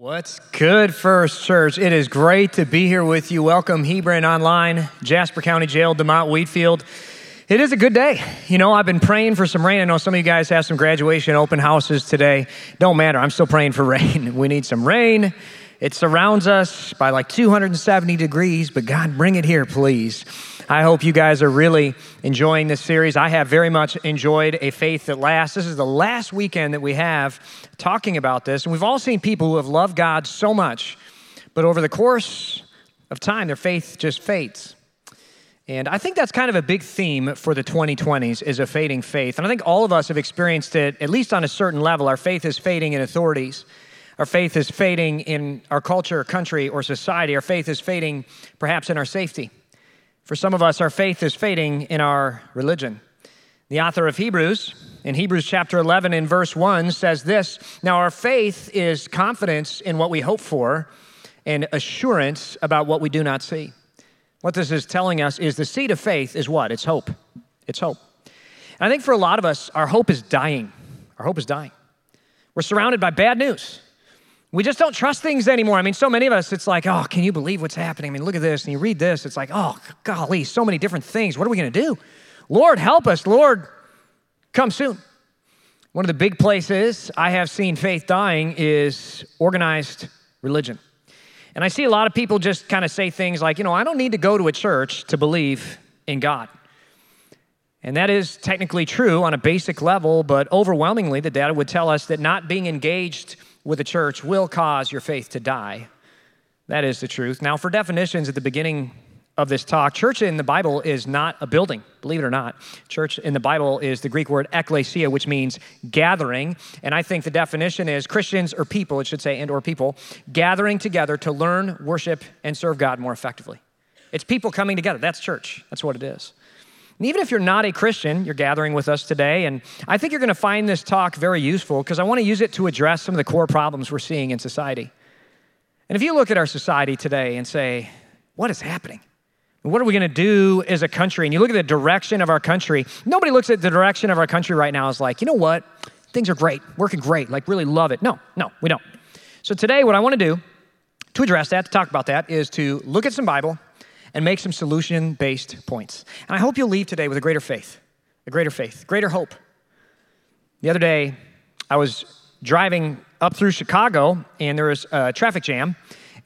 What's good, First Church? It is great to be here with you. Welcome, Hebron Online, Jasper County Jail, DeMotte Wheatfield. It is a good day. You know, I've been praying for some rain. I know some of you guys have some graduation open houses today. Don't matter. I'm still praying for rain. We need some rain. It surrounds us by like 270 degrees, but God, bring it here, please. I hope you guys are really enjoying this series. I have very much enjoyed A Faith That Lasts. This is the last weekend that we have talking about this. And we've all seen people who have loved God so much, but over the course of time, their faith just fades. And I think that's kind of a big theme for the 2020s is a fading faith. And I think all of us have experienced it, at least on a certain level. Our faith is fading in authorities. Our faith is fading in our culture, country, or society. Our faith is fading perhaps in our safety. For some of us, our faith is fading in our religion. The author of Hebrews, in Hebrews chapter 11, in verse 1, says this Now, our faith is confidence in what we hope for and assurance about what we do not see. What this is telling us is the seed of faith is what? It's hope. It's hope. And I think for a lot of us, our hope is dying. Our hope is dying. We're surrounded by bad news. We just don't trust things anymore. I mean, so many of us, it's like, oh, can you believe what's happening? I mean, look at this. And you read this, it's like, oh, golly, so many different things. What are we going to do? Lord, help us. Lord, come soon. One of the big places I have seen faith dying is organized religion. And I see a lot of people just kind of say things like, you know, I don't need to go to a church to believe in God. And that is technically true on a basic level, but overwhelmingly, the data would tell us that not being engaged with a church will cause your faith to die. That is the truth. Now, for definitions at the beginning of this talk, church in the Bible is not a building, believe it or not. Church in the Bible is the Greek word ekklesia, which means gathering. And I think the definition is Christians or people, it should say, and or people, gathering together to learn, worship, and serve God more effectively. It's people coming together. That's church. That's what it is. And even if you're not a Christian, you're gathering with us today, and I think you're going to find this talk very useful because I want to use it to address some of the core problems we're seeing in society. And if you look at our society today and say, what is happening? What are we going to do as a country? And you look at the direction of our country, nobody looks at the direction of our country right now as like, you know what? Things are great, working great, like really love it. No, no, we don't. So today, what I want to do to address that, to talk about that, is to look at some Bible and make some solution based points. And I hope you'll leave today with a greater faith, a greater faith, greater hope. The other day, I was driving up through Chicago and there was a traffic jam,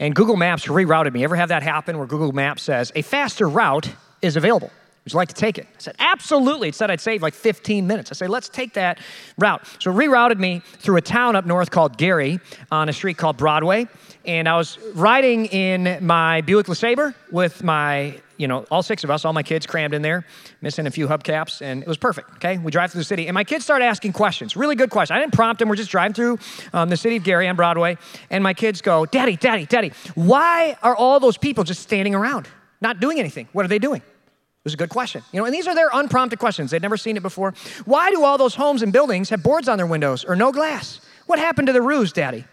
and Google Maps rerouted me. Ever have that happen where Google Maps says a faster route is available? Would you like to take it? I said, absolutely. It said I'd save like 15 minutes. I said, let's take that route. So it rerouted me through a town up north called Gary on a street called Broadway. And I was riding in my Buick LeSabre with my, you know, all six of us, all my kids crammed in there, missing a few hubcaps, and it was perfect, okay? We drive through the city, and my kids started asking questions, really good questions. I didn't prompt them, we're just driving through um, the city of Gary on Broadway, and my kids go, Daddy, Daddy, Daddy, why are all those people just standing around, not doing anything? What are they doing? It was a good question. You know, and these are their unprompted questions. They'd never seen it before. Why do all those homes and buildings have boards on their windows or no glass? What happened to the roofs, Daddy?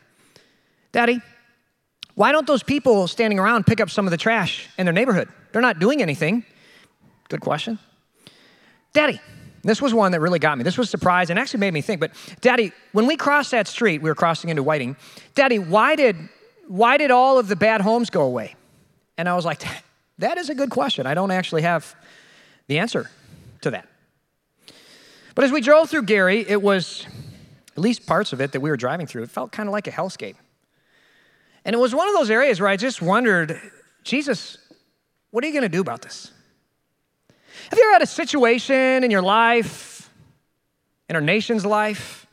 Daddy, why don't those people standing around pick up some of the trash in their neighborhood? They're not doing anything. Good question. Daddy, this was one that really got me. This was surprise and actually made me think. But Daddy, when we crossed that street, we were crossing into Whiting. Daddy, why did why did all of the bad homes go away? And I was like, that is a good question. I don't actually have the answer to that. But as we drove through Gary, it was, at least parts of it that we were driving through, it felt kind of like a hellscape. And it was one of those areas where I just wondered, Jesus, what are you going to do about this? Have you ever had a situation in your life, in our nation's life,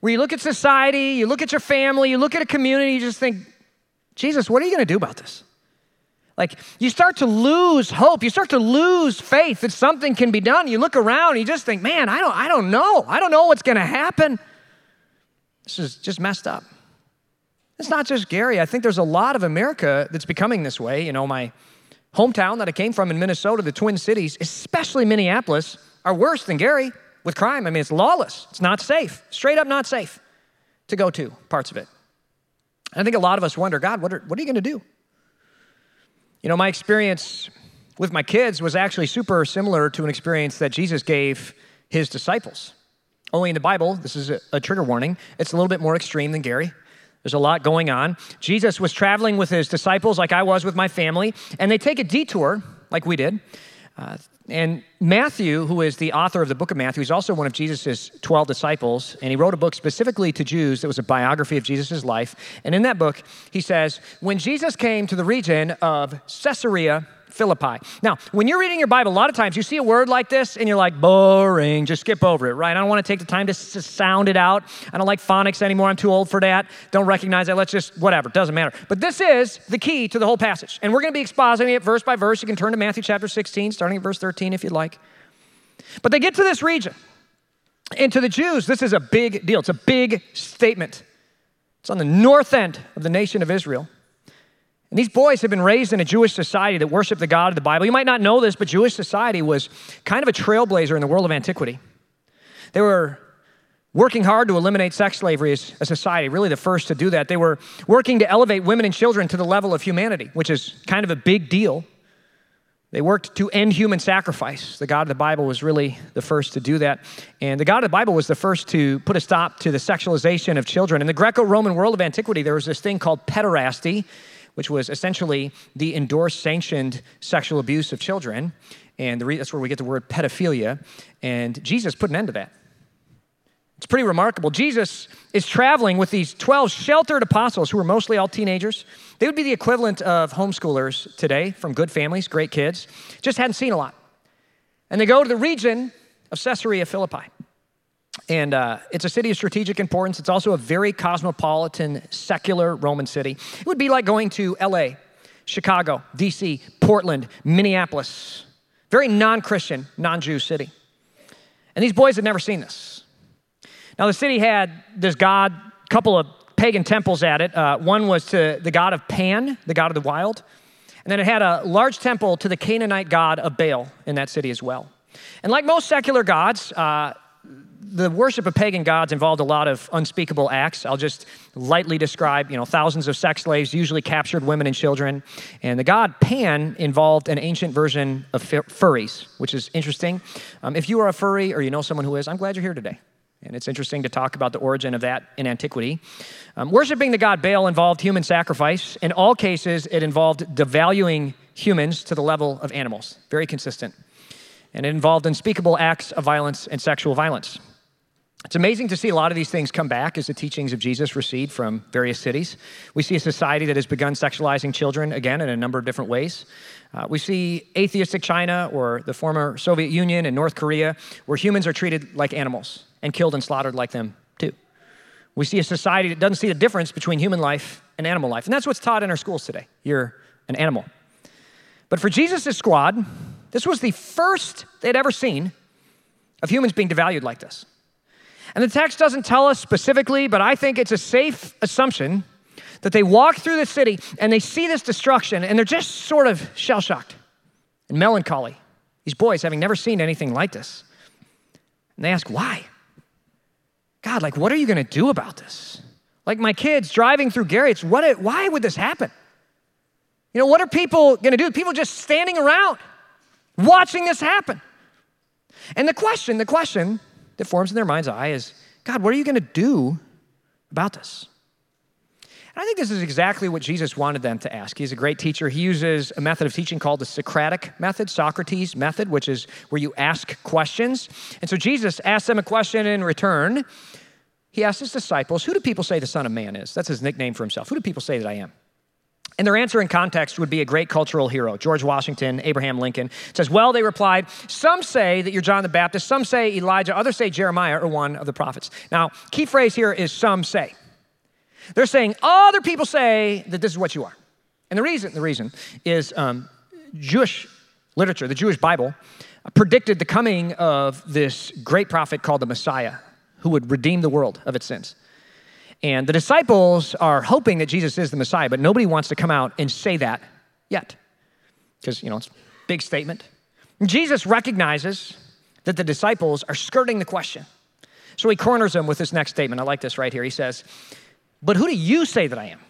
where you look at society, you look at your family, you look at a community, you just think, Jesus, what are you going to do about this? Like you start to lose hope. You start to lose faith that something can be done. You look around and you just think, man, I don't, I don't know. I don't know what's going to happen. This is just messed up. It's not just Gary. I think there's a lot of America that's becoming this way. You know, my hometown that I came from in Minnesota, the Twin Cities, especially Minneapolis, are worse than Gary with crime. I mean, it's lawless. It's not safe. Straight up not safe to go to parts of it. I think a lot of us wonder, God, what are, what are you going to do? You know, my experience with my kids was actually super similar to an experience that Jesus gave his disciples. Only in the Bible, this is a, a trigger warning, it's a little bit more extreme than Gary. There's a lot going on. Jesus was traveling with his disciples, like I was with my family, and they take a detour, like we did. Uh, and Matthew, who is the author of the book of Matthew, is also one of Jesus' 12 disciples, and he wrote a book specifically to Jews that was a biography of Jesus' life. And in that book, he says, When Jesus came to the region of Caesarea Philippi. Now, when you're reading your Bible, a lot of times you see a word like this and you're like, boring, just skip over it, right? I don't want to take the time to, sound it out. I don't like phonics anymore. I'm too old for that. Don't recognize that. Let's just, whatever, doesn't matter. But this is the key to the whole passage. And we're going to be expositing it verse by verse. You can turn to Matthew chapter 16, starting at verse 13 if you'd like. But they get to this region. And to the Jews, this is a big deal. It's a big statement. It's on the north end of the nation of Israel. And these boys have been raised in a Jewish society that worshiped the God of the Bible. You might not know this, but Jewish society was kind of a trailblazer in the world of antiquity. They were working hard to eliminate sex slavery as a society, really the first to do that. They were working to elevate women and children to the level of humanity, which is kind of a big deal. They worked to end human sacrifice. The God of the Bible was really the first to do that. And the God of the Bible was the first to put a stop to the sexualization of children. In the Greco Roman world of antiquity, there was this thing called pederasty which was essentially the endorsed, sanctioned sexual abuse of children. And re- that's where we get the word pedophilia. And Jesus put an end to that. It's pretty remarkable. Jesus is traveling with these 12 sheltered apostles who were mostly all teenagers. They would be the equivalent of homeschoolers today from good families, great kids, just hadn't seen a lot. And they go to the region of Caesarea Philippi. And uh, it's a city of strategic importance. It's also a very cosmopolitan, secular Roman city. It would be like going to LA, Chicago, DC, Portland, Minneapolis. Very non Christian, non Jew city. And these boys had never seen this. Now, the city had this god, couple of pagan temples at it. Uh, one was to the god of Pan, the god of the wild. And then it had a large temple to the Canaanite god of Baal in that city as well. And like most secular gods, uh, the worship of pagan gods involved a lot of unspeakable acts. I'll just lightly describe, you know, thousands of sex slaves usually captured women and children. And the god Pan involved an ancient version of furries, which is interesting. Um, if you are a furry or you know someone who is, I'm glad you're here today. And it's interesting to talk about the origin of that in antiquity. Um, worshiping the god Baal involved human sacrifice. In all cases, it involved devaluing humans to the level of animals. Very consistent. And it involved unspeakable acts of violence and sexual violence. It's amazing to see a lot of these things come back as the teachings of Jesus recede from various cities. We see a society that has begun sexualizing children again in a number of different ways. Uh, we see atheistic China or the former Soviet Union and North Korea, where humans are treated like animals and killed and slaughtered like them too. We see a society that doesn't see the difference between human life and animal life. And that's what's taught in our schools today. You're an animal. But for Jesus' squad, this was the first they'd ever seen of humans being devalued like this. And the text doesn't tell us specifically, but I think it's a safe assumption that they walk through the city and they see this destruction and they're just sort of shell shocked and melancholy. These boys having never seen anything like this. And they ask, why? God, like, what are you going to do about this? Like my kids driving through Garrett's, what, why would this happen? You know, what are people going to do? People just standing around watching this happen. And the question, the question that forms in their mind's eye is God, what are you going to do about this? And I think this is exactly what Jesus wanted them to ask. He's a great teacher. He uses a method of teaching called the Socratic method, Socrates method, which is where you ask questions. And so Jesus asked them a question in return. He asked his disciples, Who do people say the Son of Man is? That's his nickname for himself. Who do people say that I am? And their answer in context would be a great cultural hero, George Washington, Abraham Lincoln. It says, Well, they replied, Some say that you're John the Baptist, some say Elijah, others say Jeremiah or one of the prophets. Now, key phrase here is some say. They're saying, Other people say that this is what you are. And the reason, the reason is um, Jewish literature, the Jewish Bible, predicted the coming of this great prophet called the Messiah who would redeem the world of its sins. And the disciples are hoping that Jesus is the Messiah, but nobody wants to come out and say that yet. Because, you know, it's a big statement. Jesus recognizes that the disciples are skirting the question. So he corners them with this next statement. I like this right here. He says, But who do you say that I am?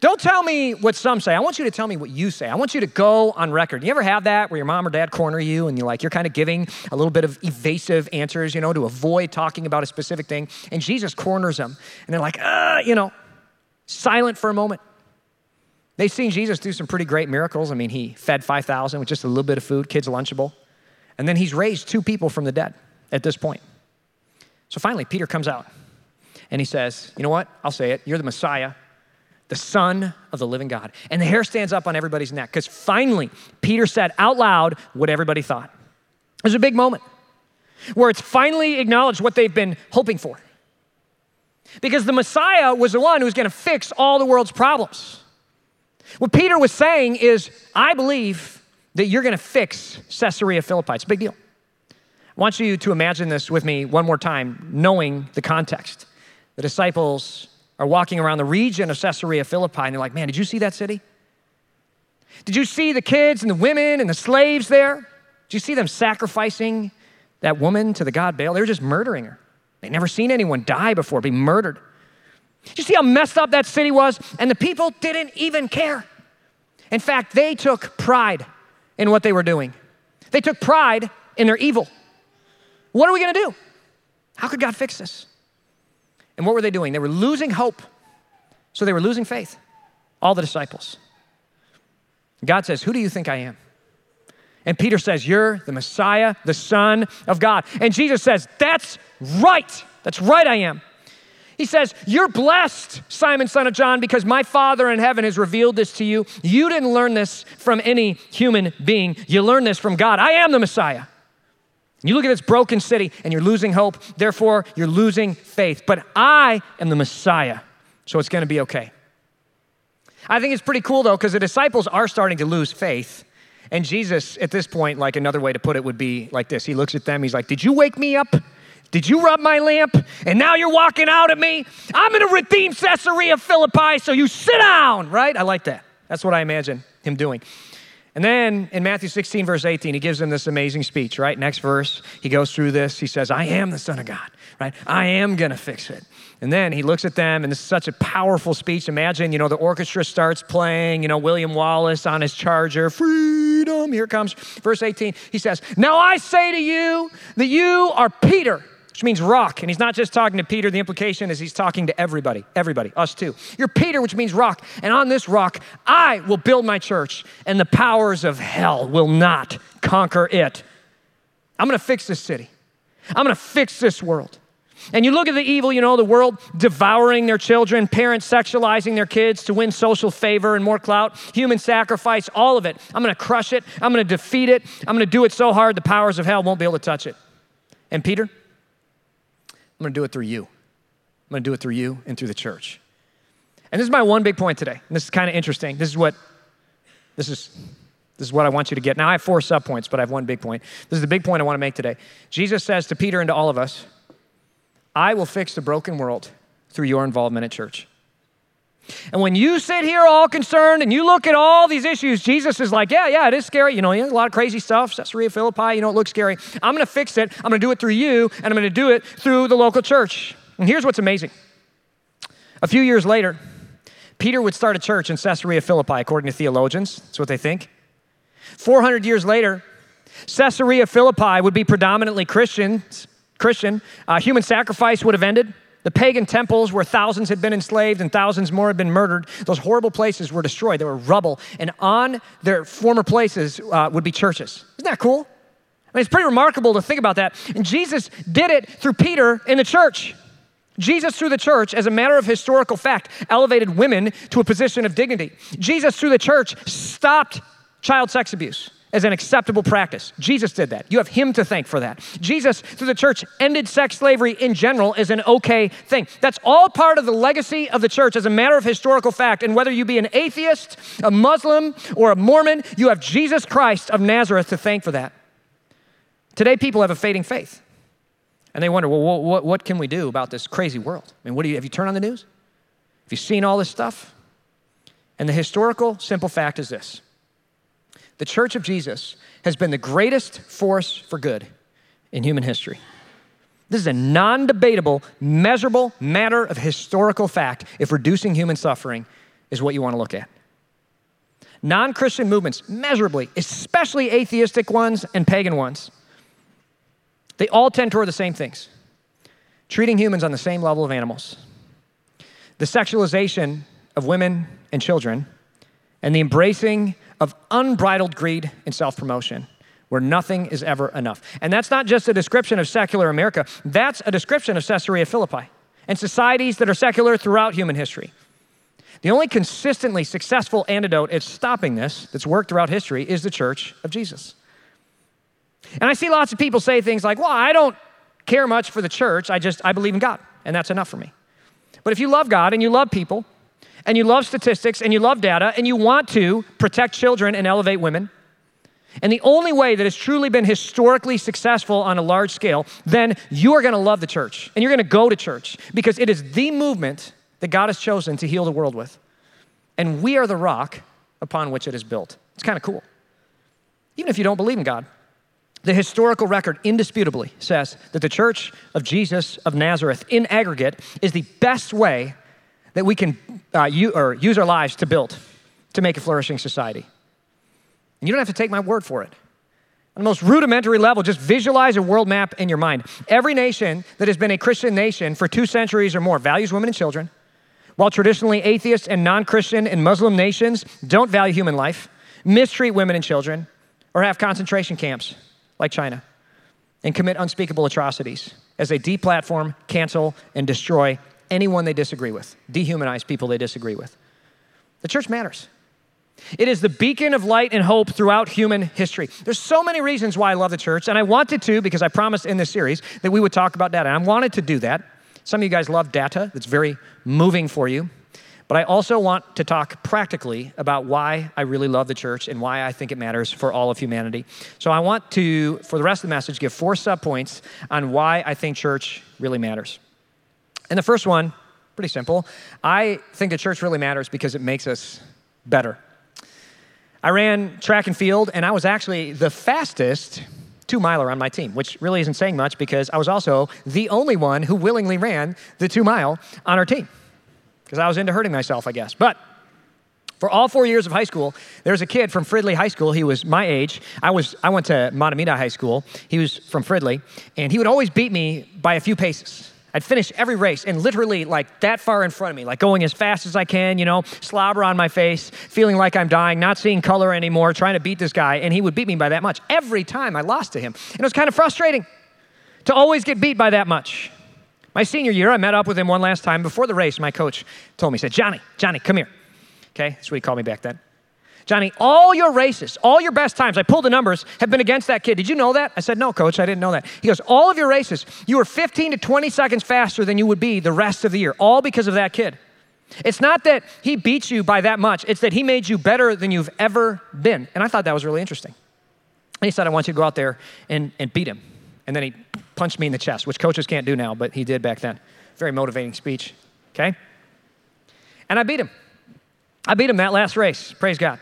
Don't tell me what some say. I want you to tell me what you say. I want you to go on record. You ever have that where your mom or dad corner you and you're like, you're kind of giving a little bit of evasive answers, you know, to avoid talking about a specific thing. And Jesus corners them. And they're like, uh, you know, silent for a moment. They've seen Jesus do some pretty great miracles. I mean, he fed 5,000 with just a little bit of food, kids' Lunchable. And then he's raised two people from the dead at this point. So finally, Peter comes out and he says, You know what? I'll say it. You're the Messiah, the Son of the living God. And the hair stands up on everybody's neck because finally, Peter said out loud what everybody thought. It was a big moment where it's finally acknowledged what they've been hoping for. Because the Messiah was the one who was going to fix all the world's problems. What Peter was saying is, I believe that you're going to fix Caesarea Philippi. It's a big deal. I want you to imagine this with me one more time, knowing the context. The disciples are walking around the region of Caesarea Philippi, and they're like, Man, did you see that city? Did you see the kids and the women and the slaves there? Did you see them sacrificing that woman to the god Baal? They were just murdering her. They'd never seen anyone die before, be murdered. Did you see how messed up that city was? And the people didn't even care. In fact, they took pride in what they were doing. They took pride in their evil. What are we to do? How could God fix this? And what were they doing? They were losing hope. So they were losing faith, all the disciples. God says, Who do you think I am? And Peter says, You're the Messiah, the Son of God. And Jesus says, That's right. That's right, I am. He says, You're blessed, Simon, son of John, because my Father in heaven has revealed this to you. You didn't learn this from any human being, you learned this from God. I am the Messiah. You look at this broken city and you're losing hope, therefore, you're losing faith. But I am the Messiah, so it's gonna be okay. I think it's pretty cool though, because the disciples are starting to lose faith. And Jesus, at this point, like another way to put it would be like this He looks at them, he's like, Did you wake me up? Did you rub my lamp? And now you're walking out at me? I'm gonna redeem Caesarea Philippi, so you sit down, right? I like that. That's what I imagine him doing. And then in Matthew 16, verse 18, he gives them this amazing speech, right? Next verse, he goes through this. He says, I am the Son of God, right? I am gonna fix it. And then he looks at them, and this is such a powerful speech. Imagine, you know, the orchestra starts playing, you know, William Wallace on his charger, freedom. Here comes verse 18. He says, Now I say to you that you are Peter which means rock. And he's not just talking to Peter, the implication is he's talking to everybody, everybody, us too. You're Peter, which means rock. And on this rock, I will build my church, and the powers of hell will not conquer it. I'm gonna fix this city, I'm gonna fix this world. And you look at the evil, you know, the world devouring their children, parents sexualizing their kids to win social favor and more clout, human sacrifice, all of it. I'm gonna crush it. I'm gonna defeat it. I'm gonna do it so hard the powers of hell won't be able to touch it. And Peter, I'm to do it through you. I'm to do it through you and through the church. And this is my one big point today. And this is kind of interesting. This is what this is this is what I want you to get. Now I have four subpoints, but I have one big point. This is the big point I want to make today. Jesus says to Peter and to all of us, I will fix the broken world through your involvement at church. And when you sit here all concerned and you look at all these issues, Jesus is like, yeah, yeah, it is scary. You know, a lot of crazy stuff. Caesarea Philippi, you know, it looks scary. I'm going to fix it. I'm going to do it through you, and I'm going to do it through the local church. And here's what's amazing. A few years later, Peter would start a church in Caesarea Philippi, according to theologians. That's what they think. 400 years later, Caesarea Philippi would be predominantly Christians, Christian. Uh, human sacrifice would have ended. The pagan temples where thousands had been enslaved and thousands more had been murdered, those horrible places were destroyed. They were rubble. And on their former places uh, would be churches. Isn't that cool? I mean, it's pretty remarkable to think about that. And Jesus did it through Peter in the church. Jesus, through the church, as a matter of historical fact, elevated women to a position of dignity. Jesus, through the church, stopped child sex abuse as an acceptable practice. Jesus did that. You have him to thank for that. Jesus, through the church, ended sex slavery in general as an okay thing. That's all part of the legacy of the church as a matter of historical fact. And whether you be an atheist, a Muslim, or a Mormon, you have Jesus Christ of Nazareth to thank for that. Today, people have a fading faith. And they wonder, well, what, what can we do about this crazy world? I mean, what do you, have you turned on the news? Have you seen all this stuff? And the historical, simple fact is this the church of Jesus has been the greatest force for good in human history. This is a non debatable, measurable matter of historical fact if reducing human suffering is what you want to look at. Non Christian movements, measurably, especially atheistic ones and pagan ones, they all tend toward the same things treating humans on the same level of animals. The sexualization of women and children, and the embracing of unbridled greed and self promotion, where nothing is ever enough. And that's not just a description of secular America, that's a description of Caesarea Philippi and societies that are secular throughout human history. The only consistently successful antidote at stopping this that's worked throughout history is the church of Jesus. And I see lots of people say things like, well, I don't care much for the church, I just, I believe in God, and that's enough for me. But if you love God and you love people, and you love statistics and you love data and you want to protect children and elevate women, and the only way that has truly been historically successful on a large scale, then you are going to love the church and you're going to go to church because it is the movement that God has chosen to heal the world with. And we are the rock upon which it is built. It's kind of cool. Even if you don't believe in God, the historical record indisputably says that the church of Jesus of Nazareth, in aggregate, is the best way that we can uh, u- or use our lives to build, to make a flourishing society. And you don't have to take my word for it. On the most rudimentary level, just visualize a world map in your mind. Every nation that has been a Christian nation for two centuries or more values women and children, while traditionally atheist and non Christian and Muslim nations don't value human life, mistreat women and children, or have concentration camps like China, and commit unspeakable atrocities as they deplatform, cancel, and destroy anyone they disagree with, dehumanize people they disagree with. The church matters. It is the beacon of light and hope throughout human history. There's so many reasons why I love the church, and I wanted to because I promised in this series that we would talk about data. And I wanted to do that. Some of you guys love data, that's very moving for you. But I also want to talk practically about why I really love the church and why I think it matters for all of humanity. So I want to, for the rest of the message, give four subpoints on why I think church really matters. And the first one, pretty simple. I think the church really matters because it makes us better. I ran track and field, and I was actually the fastest two miler on my team, which really isn't saying much because I was also the only one who willingly ran the two mile on our team because I was into hurting myself, I guess. But for all four years of high school, there was a kid from Fridley High School. He was my age. I was I went to Mahtomedi High School. He was from Fridley, and he would always beat me by a few paces. I'd finish every race and literally like that far in front of me, like going as fast as I can, you know, slobber on my face, feeling like I'm dying, not seeing color anymore, trying to beat this guy, and he would beat me by that much every time I lost to him. And it was kind of frustrating to always get beat by that much. My senior year, I met up with him one last time before the race. My coach told me, he said, Johnny, Johnny, come here. Okay, that's what he called me back then. Johnny, all your races, all your best times, I pulled the numbers, have been against that kid. Did you know that? I said, No, coach, I didn't know that. He goes, All of your races, you were 15 to 20 seconds faster than you would be the rest of the year, all because of that kid. It's not that he beat you by that much, it's that he made you better than you've ever been. And I thought that was really interesting. And he said, I want you to go out there and, and beat him. And then he punched me in the chest, which coaches can't do now, but he did back then. Very motivating speech, okay? And I beat him. I beat him that last race, praise God.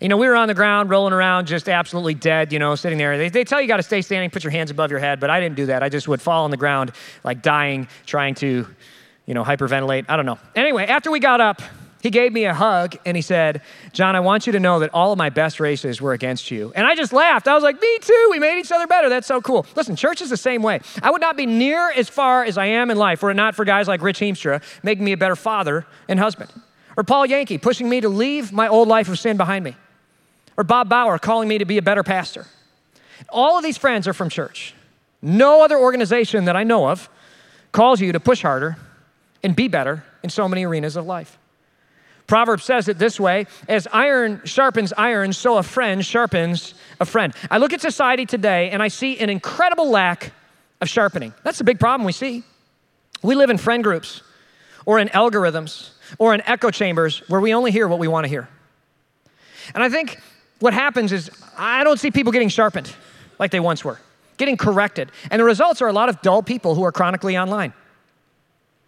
You know, we were on the ground, rolling around, just absolutely dead, you know, sitting there. They, they tell you got to stay standing, put your hands above your head, but I didn't do that. I just would fall on the ground, like dying, trying to, you know, hyperventilate. I don't know. Anyway, after we got up, he gave me a hug and he said, John, I want you to know that all of my best races were against you. And I just laughed. I was like, Me too. We made each other better. That's so cool. Listen, church is the same way. I would not be near as far as I am in life were it not for guys like Rich Heemstra making me a better father and husband, or Paul Yankee pushing me to leave my old life of sin behind me or Bob Bauer calling me to be a better pastor. All of these friends are from church. No other organization that I know of calls you to push harder and be better in so many arenas of life. Proverbs says it this way as iron sharpens iron, so a friend sharpens a friend. I look at society today and I see an incredible lack of sharpening. That's the big problem we see. We live in friend groups or in algorithms or in echo chambers where we only hear what we want to hear. And I think what happens is I don't see people getting sharpened like they once were, getting corrected. And the results are a lot of dull people who are chronically online.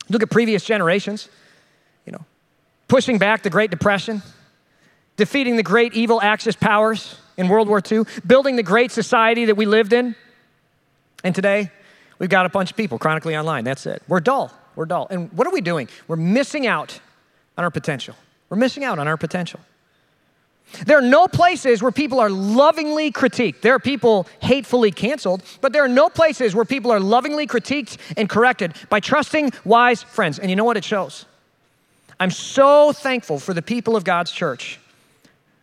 Look at previous generations, you know, pushing back the Great Depression, defeating the great evil Axis powers in World War II, building the great society that we lived in. And today, we've got a bunch of people chronically online. That's it. We're dull. We're dull. And what are we doing? We're missing out on our potential. We're missing out on our potential. There are no places where people are lovingly critiqued. There are people hatefully canceled, but there are no places where people are lovingly critiqued and corrected by trusting wise friends. And you know what it shows? I'm so thankful for the people of God's church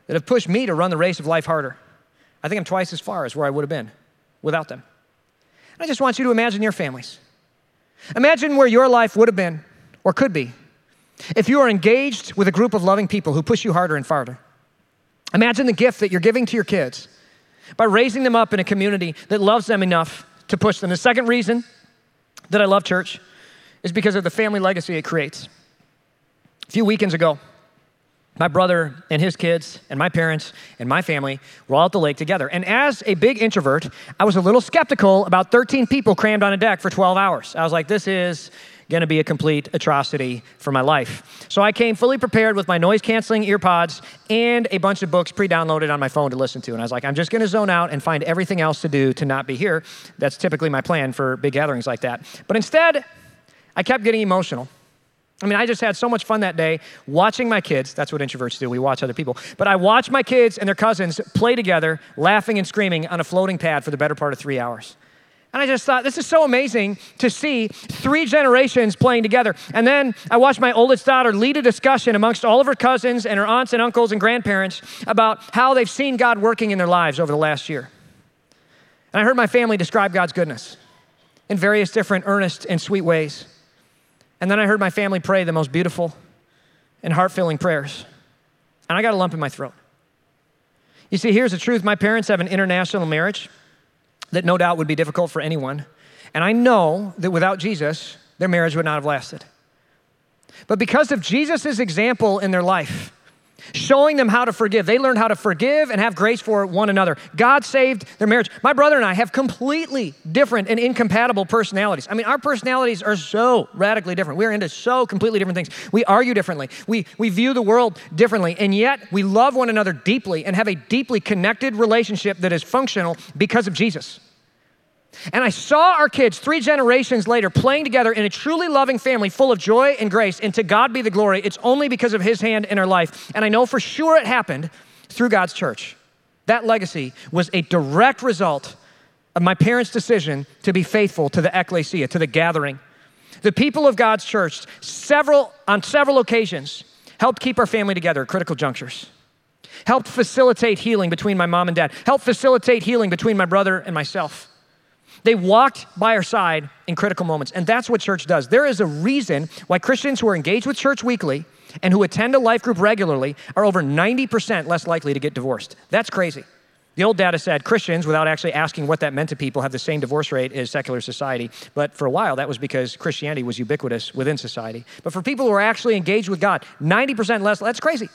that have pushed me to run the race of life harder. I think I'm twice as far as where I would have been without them. And I just want you to imagine your families. Imagine where your life would have been or could be if you are engaged with a group of loving people who push you harder and farther. Imagine the gift that you're giving to your kids by raising them up in a community that loves them enough to push them. The second reason that I love church is because of the family legacy it creates. A few weekends ago, my brother and his kids and my parents and my family were all at the lake together. And as a big introvert, I was a little skeptical about 13 people crammed on a deck for 12 hours. I was like, this is going to be a complete atrocity for my life. So I came fully prepared with my noise canceling earpods and a bunch of books pre downloaded on my phone to listen to. And I was like, I'm just going to zone out and find everything else to do to not be here. That's typically my plan for big gatherings like that. But instead, I kept getting emotional. I mean, I just had so much fun that day watching my kids. That's what introverts do. We watch other people. But I watched my kids and their cousins play together, laughing and screaming on a floating pad for the better part of three hours. And I just thought, this is so amazing to see three generations playing together. And then I watched my oldest daughter lead a discussion amongst all of her cousins and her aunts and uncles and grandparents about how they've seen God working in their lives over the last year. And I heard my family describe God's goodness in various different earnest and sweet ways. And then I heard my family pray the most beautiful and heart filling prayers. And I got a lump in my throat. You see, here's the truth my parents have an international marriage that no doubt would be difficult for anyone. And I know that without Jesus, their marriage would not have lasted. But because of Jesus' example in their life, showing them how to forgive, they learned how to forgive and have grace for one another. God saved their marriage. My brother and I have completely different and incompatible personalities. I mean, our personalities are so radically different. We're into so completely different things. We argue differently, we, we view the world differently, and yet we love one another deeply and have a deeply connected relationship that is functional because of Jesus. And I saw our kids three generations later playing together in a truly loving family full of joy and grace. And to God be the glory. It's only because of His hand in our life. And I know for sure it happened through God's church. That legacy was a direct result of my parents' decision to be faithful to the ecclesia, to the gathering. The people of God's church, several, on several occasions, helped keep our family together at critical junctures, helped facilitate healing between my mom and dad, helped facilitate healing between my brother and myself. They walked by our side in critical moments. And that's what church does. There is a reason why Christians who are engaged with church weekly and who attend a life group regularly are over 90% less likely to get divorced. That's crazy. The old data said Christians, without actually asking what that meant to people, have the same divorce rate as secular society. But for a while, that was because Christianity was ubiquitous within society. But for people who are actually engaged with God, 90% less, that's crazy.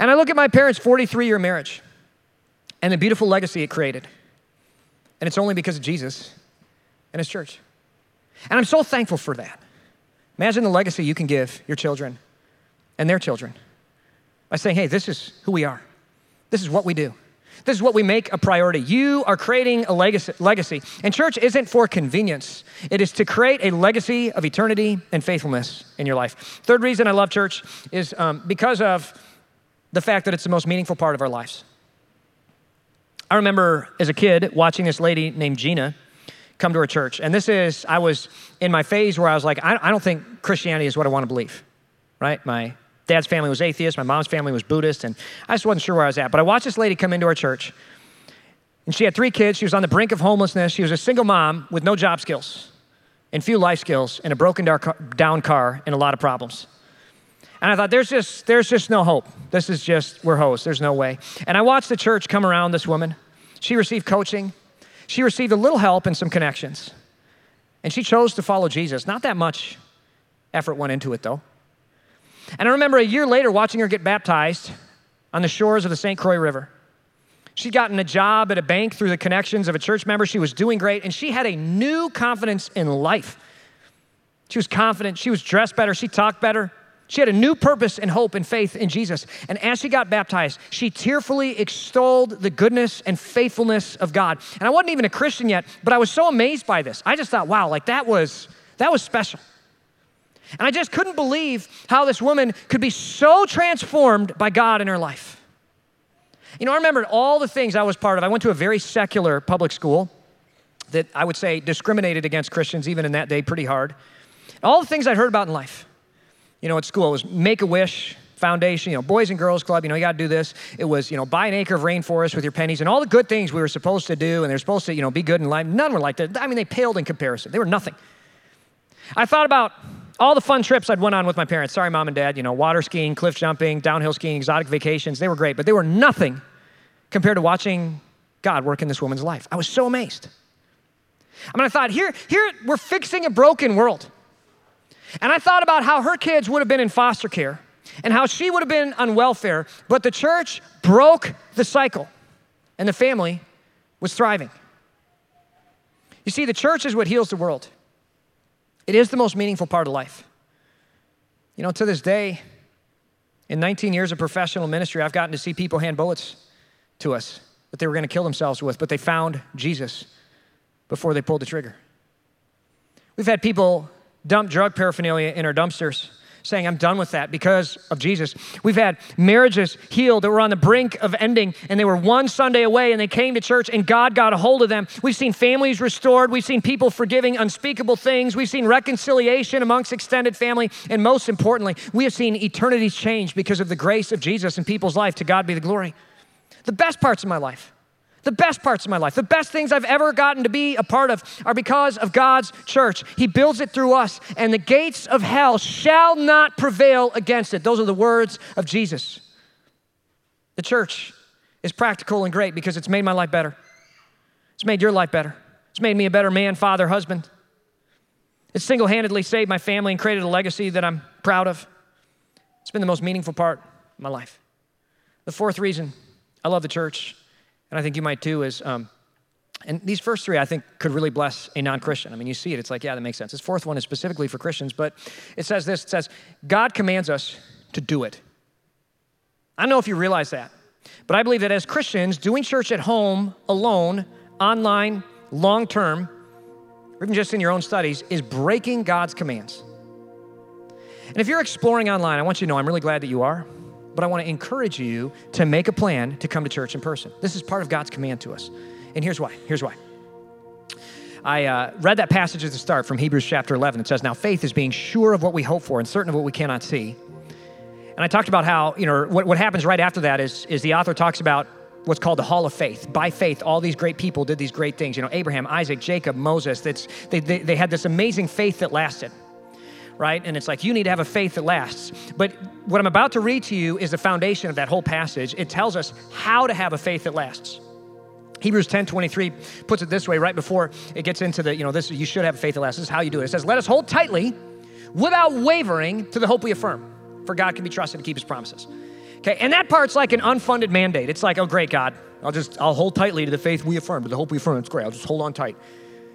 And I look at my parents' 43 year marriage and the beautiful legacy it created. And it's only because of Jesus and his church. And I'm so thankful for that. Imagine the legacy you can give your children and their children by saying, hey, this is who we are, this is what we do. This is what we make a priority. You are creating a legacy. And church isn't for convenience, it is to create a legacy of eternity and faithfulness in your life. Third reason I love church is um, because of the fact that it's the most meaningful part of our lives. I remember as a kid watching this lady named Gina come to our church. And this is, I was in my phase where I was like, I, I don't think Christianity is what I want to believe, right? My dad's family was atheist, my mom's family was Buddhist, and I just wasn't sure where I was at. But I watched this lady come into our church, and she had three kids. She was on the brink of homelessness. She was a single mom with no job skills and few life skills and a broken down car and a lot of problems. And I thought, there's just, there's just no hope. This is just, we're hosts. There's no way. And I watched the church come around this woman. She received coaching, she received a little help and some connections. And she chose to follow Jesus. Not that much effort went into it, though. And I remember a year later watching her get baptized on the shores of the St. Croix River. She'd gotten a job at a bank through the connections of a church member. She was doing great, and she had a new confidence in life. She was confident. She was dressed better. She talked better. She had a new purpose and hope and faith in Jesus. And as she got baptized, she tearfully extolled the goodness and faithfulness of God. And I wasn't even a Christian yet, but I was so amazed by this. I just thought, wow, like that was that was special. And I just couldn't believe how this woman could be so transformed by God in her life. You know, I remembered all the things I was part of. I went to a very secular public school that I would say discriminated against Christians even in that day pretty hard. All the things I'd heard about in life. You know, at school. It was Make a Wish Foundation, you know, Boys and Girls Club, you know, you got to do this. It was, you know, buy an acre of rainforest with your pennies and all the good things we were supposed to do and they're supposed to, you know, be good in life. None were like that. I mean, they paled in comparison. They were nothing. I thought about all the fun trips I'd went on with my parents. Sorry, mom and dad, you know, water skiing, cliff jumping, downhill skiing, exotic vacations. They were great, but they were nothing compared to watching God work in this woman's life. I was so amazed. I mean, I thought, here, here we're fixing a broken world. And I thought about how her kids would have been in foster care and how she would have been on welfare, but the church broke the cycle and the family was thriving. You see, the church is what heals the world. It is the most meaningful part of life. You know, to this day, in 19 years of professional ministry, I've gotten to see people hand bullets to us that they were going to kill themselves with, but they found Jesus before they pulled the trigger. We've had people dump drug paraphernalia in our dumpsters saying, I'm done with that because of Jesus. We've had marriages healed that were on the brink of ending and they were one Sunday away and they came to church and God got a hold of them. We've seen families restored. We've seen people forgiving unspeakable things. We've seen reconciliation amongst extended family. And most importantly, we have seen eternities change because of the grace of Jesus in people's life. To God be the glory. The best parts of my life the best parts of my life, the best things I've ever gotten to be a part of are because of God's church. He builds it through us, and the gates of hell shall not prevail against it. Those are the words of Jesus. The church is practical and great because it's made my life better. It's made your life better. It's made me a better man, father, husband. It's single handedly saved my family and created a legacy that I'm proud of. It's been the most meaningful part of my life. The fourth reason I love the church and I think you might too, is, um, and these first three I think could really bless a non Christian. I mean, you see it, it's like, yeah, that makes sense. This fourth one is specifically for Christians, but it says this it says, God commands us to do it. I don't know if you realize that, but I believe that as Christians, doing church at home, alone, online, long term, or even just in your own studies, is breaking God's commands. And if you're exploring online, I want you to know I'm really glad that you are but I want to encourage you to make a plan to come to church in person. This is part of God's command to us. And here's why. Here's why. I uh, read that passage at the start from Hebrews chapter 11. It says, Now faith is being sure of what we hope for and certain of what we cannot see. And I talked about how, you know, what, what happens right after that is, is the author talks about what's called the hall of faith. By faith, all these great people did these great things. You know, Abraham, Isaac, Jacob, Moses. That's, they, they, they had this amazing faith that lasted right? And it's like you need to have a faith that lasts. But what I'm about to read to you is the foundation of that whole passage. It tells us how to have a faith that lasts. Hebrews 10 23 puts it this way right before it gets into the, you know, this, you should have a faith that lasts. This is how you do it. It says, Let us hold tightly without wavering to the hope we affirm, for God can be trusted to keep his promises. Okay, and that part's like an unfunded mandate. It's like, oh, great, God, I'll just, I'll hold tightly to the faith we affirm, to the hope we affirm. It's great. I'll just hold on tight.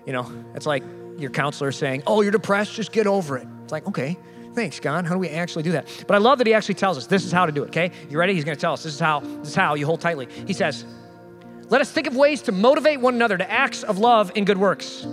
You know, it's like your counselor saying, oh, you're depressed, just get over it. It's like, okay, thanks, God. How do we actually do that? But I love that he actually tells us this is how to do it, okay? You ready? He's gonna tell us this is how, this is how you hold tightly. He says, let us think of ways to motivate one another to acts of love and good works.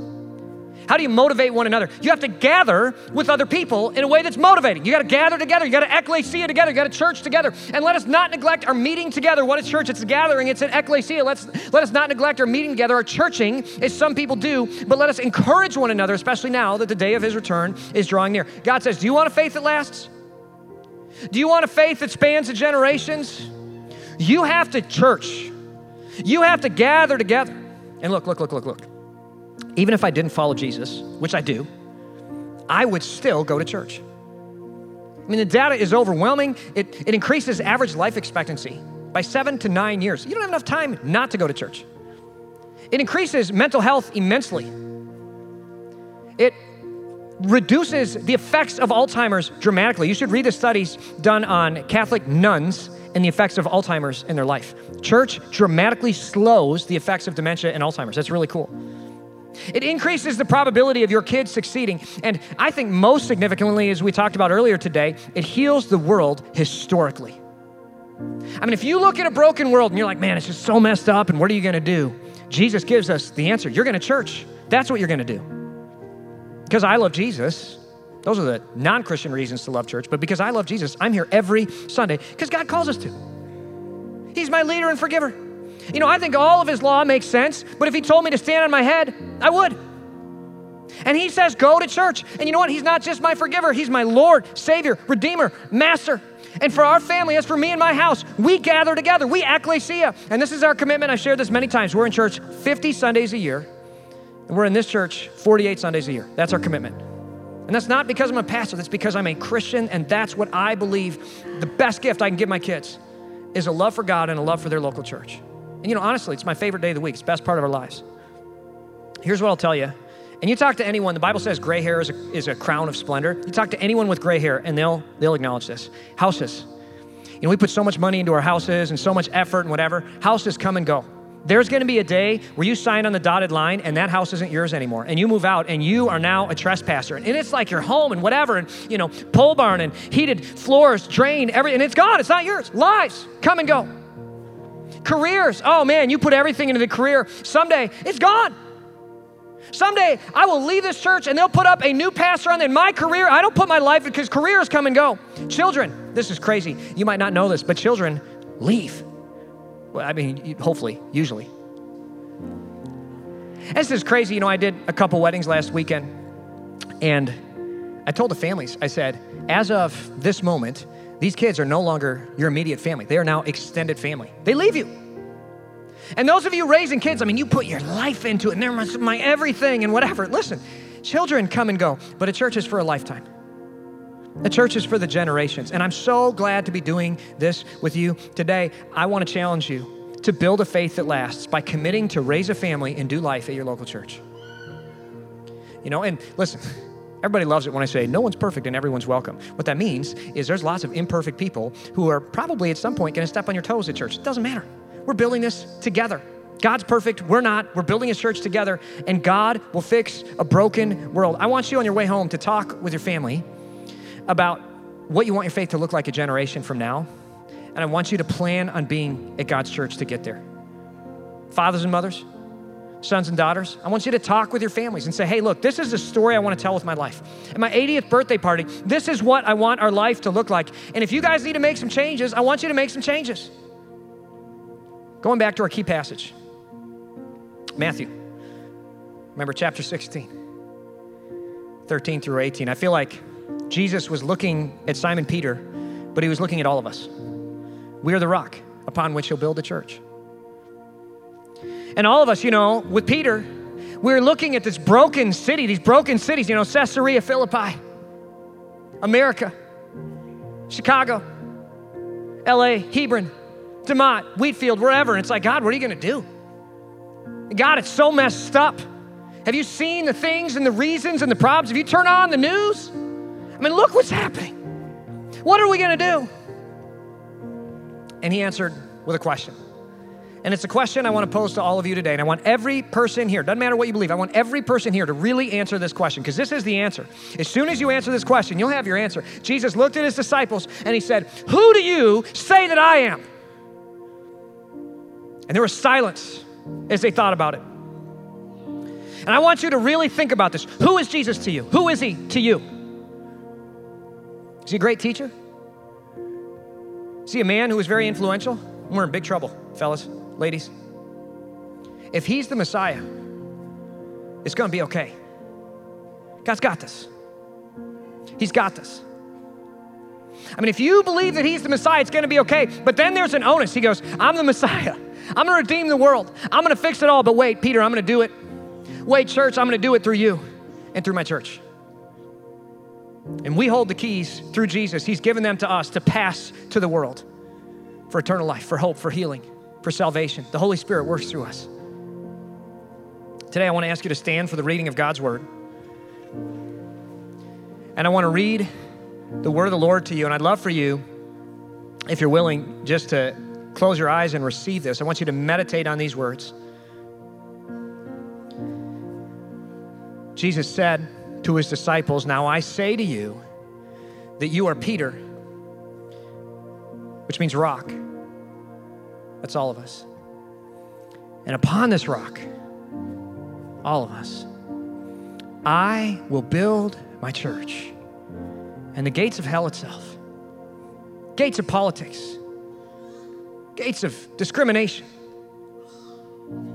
How do you motivate one another? You have to gather with other people in a way that's motivating. You got to gather together. You got to ecclesia together. You got to church together. And let us not neglect our meeting together. What is church? It's a gathering. It's an ecclesia. Let's let us not neglect our meeting together, our churching, as some people do. But let us encourage one another, especially now that the day of His return is drawing near. God says, "Do you want a faith that lasts? Do you want a faith that spans the generations? You have to church. You have to gather together. And look, look, look, look, look." Even if I didn't follow Jesus, which I do, I would still go to church. I mean, the data is overwhelming. It, it increases average life expectancy by seven to nine years. You don't have enough time not to go to church. It increases mental health immensely. It reduces the effects of Alzheimer's dramatically. You should read the studies done on Catholic nuns and the effects of Alzheimer's in their life. Church dramatically slows the effects of dementia and Alzheimer's. That's really cool. It increases the probability of your kids succeeding. And I think most significantly, as we talked about earlier today, it heals the world historically. I mean, if you look at a broken world and you're like, man, it's just so messed up, and what are you going to do? Jesus gives us the answer. You're going to church. That's what you're going to do. Because I love Jesus. Those are the non Christian reasons to love church. But because I love Jesus, I'm here every Sunday because God calls us to. He's my leader and forgiver. You know, I think all of his law makes sense, but if he told me to stand on my head, I would. And He says, Go to church. And you know what? He's not just my forgiver, He's my Lord, Savior, Redeemer, Master. And for our family, as for me and my house, we gather together. We ecclesia. And this is our commitment. I've shared this many times. We're in church 50 Sundays a year, and we're in this church 48 Sundays a year. That's our commitment. And that's not because I'm a pastor, that's because I'm a Christian, and that's what I believe the best gift I can give my kids is a love for God and a love for their local church. And you know, honestly, it's my favorite day of the week. It's the best part of our lives. Here's what I'll tell you. And you talk to anyone, the Bible says gray hair is a, is a crown of splendor. You talk to anyone with gray hair, and they'll, they'll acknowledge this. Houses. You know, we put so much money into our houses and so much effort and whatever. Houses come and go. There's to be a day where you sign on the dotted line and that house isn't yours anymore. And you move out and you are now a trespasser. And it's like your home and whatever, and you know, pole barn and heated floors, drain, everything, and it's gone. It's not yours. Lives come and go. Careers. Oh man, you put everything into the career. Someday it's gone. Someday I will leave this church and they'll put up a new pastor on in my career. I don't put my life because careers come and go. Children, this is crazy. You might not know this, but children leave. Well, I mean, hopefully, usually. This is crazy. You know, I did a couple weddings last weekend, and I told the families, I said, as of this moment, these kids are no longer your immediate family. They are now extended family. They leave you. And those of you raising kids, I mean, you put your life into it, and they're my, my everything and whatever. Listen, children come and go, but a church is for a lifetime. A church is for the generations. And I'm so glad to be doing this with you today. I want to challenge you to build a faith that lasts by committing to raise a family and do life at your local church. You know, and listen, everybody loves it when I say no one's perfect and everyone's welcome. What that means is there's lots of imperfect people who are probably at some point going to step on your toes at church. It doesn't matter. We're building this together. God's perfect, we're not. We're building a church together, and God will fix a broken world. I want you on your way home to talk with your family about what you want your faith to look like a generation from now. And I want you to plan on being at God's church to get there. Fathers and mothers, sons and daughters, I want you to talk with your families and say, hey, look, this is the story I want to tell with my life. At my 80th birthday party, this is what I want our life to look like. And if you guys need to make some changes, I want you to make some changes. Going back to our key passage Matthew. Remember chapter 16, 13 through 18. I feel like Jesus was looking at Simon Peter, but he was looking at all of us. We are the rock upon which he'll build a church. And all of us, you know, with Peter, we are looking at this broken city, these broken cities, you know, Caesarea Philippi, America, Chicago, LA, Hebron, DeMotte, Wheatfield, wherever. And it's like, God, what are you going to do? God, it's so messed up. Have you seen the things and the reasons and the problems? Have you turned on the news? I mean, look what's happening. What are we going to do? And he answered with a question. And it's a question I want to pose to all of you today. And I want every person here, doesn't matter what you believe, I want every person here to really answer this question because this is the answer. As soon as you answer this question, you'll have your answer. Jesus looked at his disciples and he said, Who do you say that I am? And there was silence as they thought about it. And I want you to really think about this. Who is Jesus to you? Who is he to you? Is he a great teacher? Is he a man who is very influential? We're in big trouble, fellas, ladies. If he's the Messiah, it's gonna be okay. God's got this. He's got this. I mean, if you believe that he's the Messiah, it's gonna be okay. But then there's an onus. He goes, I'm the Messiah. I'm gonna redeem the world. I'm gonna fix it all. But wait, Peter, I'm gonna do it. Wait, church, I'm gonna do it through you and through my church. And we hold the keys through Jesus. He's given them to us to pass to the world for eternal life, for hope, for healing, for salvation. The Holy Spirit works through us. Today, I want to ask you to stand for the reading of God's Word. And I want to read the Word of the Lord to you. And I'd love for you, if you're willing, just to close your eyes and receive this. I want you to meditate on these words. Jesus said, to his disciples, Now I say to you that you are Peter, which means rock. That's all of us. And upon this rock, all of us, I will build my church. And the gates of hell itself, gates of politics, gates of discrimination,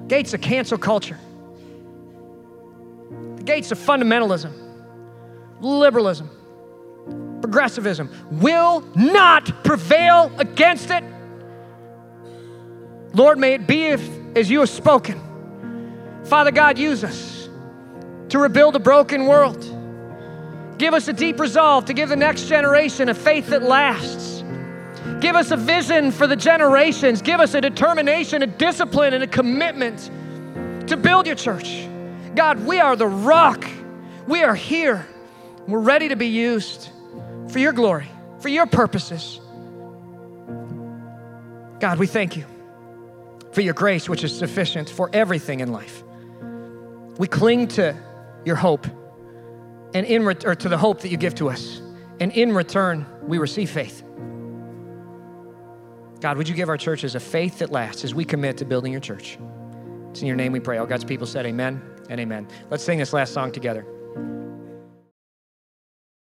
gates of cancel culture, the gates of fundamentalism, liberalism, progressivism will not prevail against it. Lord, may it be if, as you have spoken. Father God, use us to rebuild a broken world. Give us a deep resolve to give the next generation a faith that lasts. Give us a vision for the generations. Give us a determination, a discipline, and a commitment to build your church. God, we are the rock. We are here. We're ready to be used for your glory, for your purposes. God, we thank you for your grace, which is sufficient for everything in life. We cling to your hope and in ret- or to the hope that you give to us. And in return, we receive faith. God, would you give our churches a faith that lasts as we commit to building your church? It's in your name we pray. All God's people said amen and amen. Let's sing this last song together.